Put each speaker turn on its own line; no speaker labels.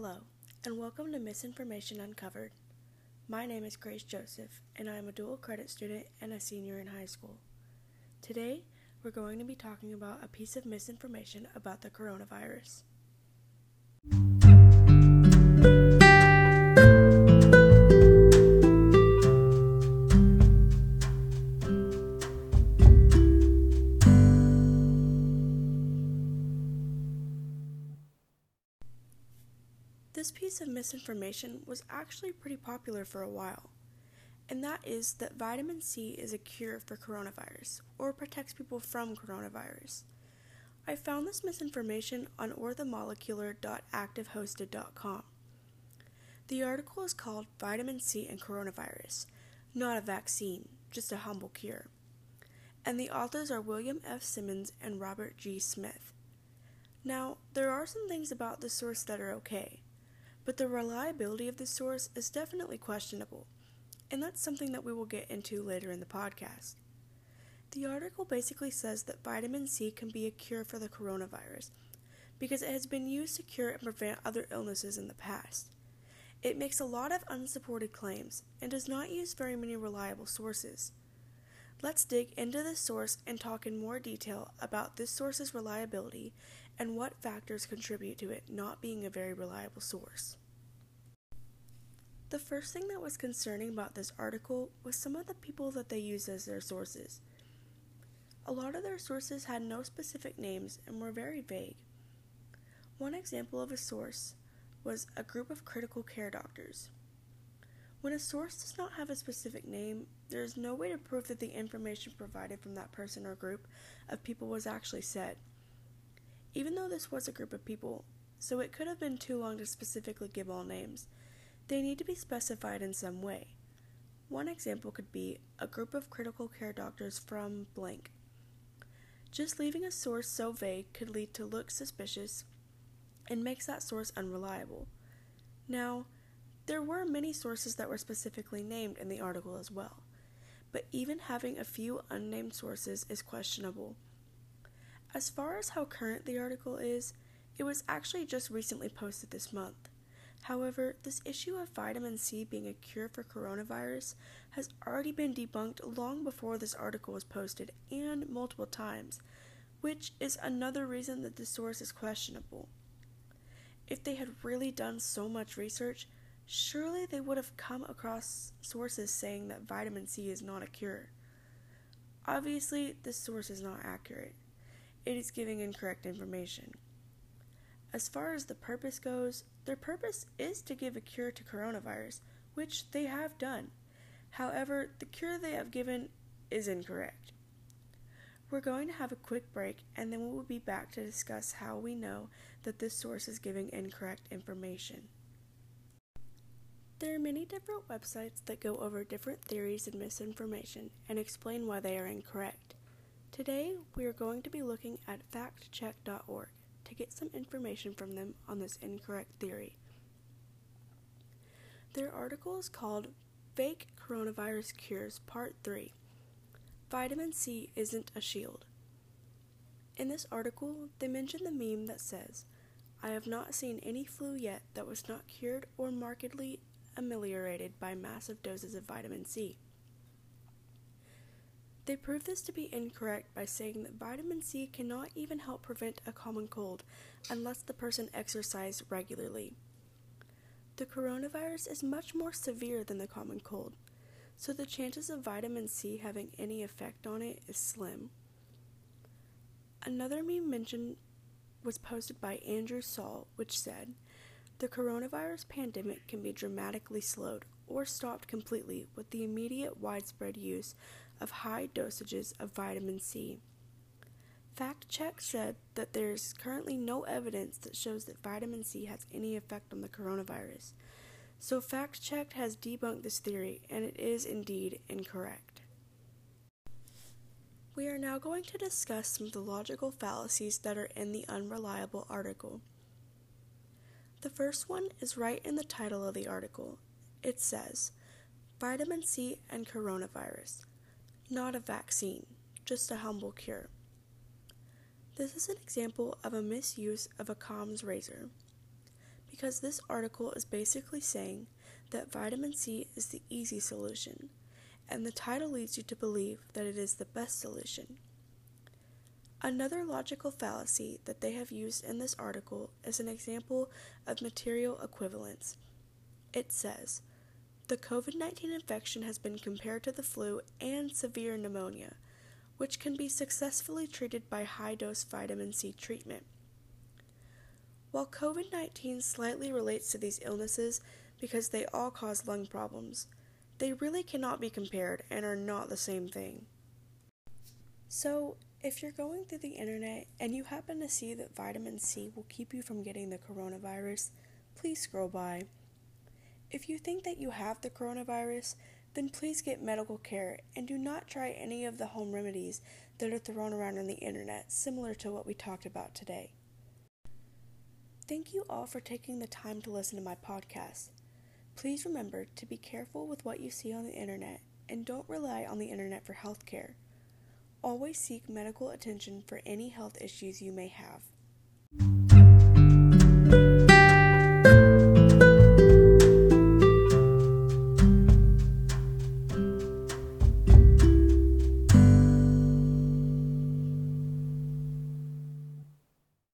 Hello, and welcome to Misinformation Uncovered. My name is Grace Joseph, and I am a dual credit student and a senior in high school. Today, we're going to be talking about a piece of misinformation about the coronavirus. This piece of misinformation was actually pretty popular for a while, and that is that vitamin C is a cure for coronavirus or protects people from coronavirus. I found this misinformation on orthomolecular.activehosted.com. The article is called Vitamin C and Coronavirus, not a vaccine, just a humble cure. And the authors are William F. Simmons and Robert G. Smith. Now, there are some things about the source that are okay but the reliability of the source is definitely questionable, and that's something that we will get into later in the podcast. The article basically says that vitamin C can be a cure for the coronavirus because it has been used to cure and prevent other illnesses in the past. It makes a lot of unsupported claims and does not use very many reliable sources. Let's dig into this source and talk in more detail about this source's reliability and what factors contribute to it not being a very reliable source. The first thing that was concerning about this article was some of the people that they used as their sources. A lot of their sources had no specific names and were very vague. One example of a source was a group of critical care doctors. When a source does not have a specific name, there is no way to prove that the information provided from that person or group of people was actually said even though this was a group of people, so it could have been too long to specifically give all names. They need to be specified in some way. One example could be a group of critical care doctors from blank. Just leaving a source so vague could lead to look suspicious and makes that source unreliable. Now, there were many sources that were specifically named in the article as well, but even having a few unnamed sources is questionable as far as how current the article is, it was actually just recently posted this month. However, this issue of vitamin C being a cure for coronavirus has already been debunked long before this article was posted and multiple times, which is another reason that the source is questionable. If they had really done so much research, surely they would have come across sources saying that vitamin C is not a cure. Obviously, this source is not accurate it is giving incorrect information. As far as the purpose goes, their purpose is to give a cure to coronavirus, which they have done. However, the cure they have given is incorrect. We're going to have a quick break and then we will be back to discuss how we know that this source is giving incorrect information. There are many different websites that go over different theories and misinformation and explain why they are incorrect. Today, we are going to be looking at factcheck.org to get some information from them on this incorrect theory. Their article is called Fake Coronavirus Cures Part 3 Vitamin C Isn't a Shield. In this article, they mention the meme that says, I have not seen any flu yet that was not cured or markedly ameliorated by massive doses of vitamin C. They prove this to be incorrect by saying that vitamin C cannot even help prevent a common cold unless the person exercised regularly. The coronavirus is much more severe than the common cold, so the chances of vitamin C having any effect on it is slim. Another meme mentioned was posted by Andrew Saul, which said, The coronavirus pandemic can be dramatically slowed or stopped completely with the immediate widespread use of high dosages of vitamin C. Fact Check said that there is currently no evidence that shows that vitamin C has any effect on the coronavirus. So, Fact Check has debunked this theory, and it is indeed incorrect. We are now going to discuss some of the logical fallacies that are in the unreliable article. The first one is right in the title of the article. It says, Vitamin C and Coronavirus not a vaccine, just a humble cure. This is an example of a misuse of Occam's razor. because this article is basically saying that vitamin C is the easy solution, and the title leads you to believe that it is the best solution. Another logical fallacy that they have used in this article is an example of material equivalence. It says, the COVID 19 infection has been compared to the flu and severe pneumonia, which can be successfully treated by high dose vitamin C treatment. While COVID 19 slightly relates to these illnesses because they all cause lung problems, they really cannot be compared and are not the same thing. So, if you're going through the internet and you happen to see that vitamin C will keep you from getting the coronavirus, please scroll by. If you think that you have the coronavirus, then please get medical care and do not try any of the home remedies that are thrown around on the internet, similar to what we talked about today. Thank you all for taking the time to listen to my podcast. Please remember to be careful with what you see on the internet and don't rely on the internet for health care. Always seek medical attention for any health issues you may have.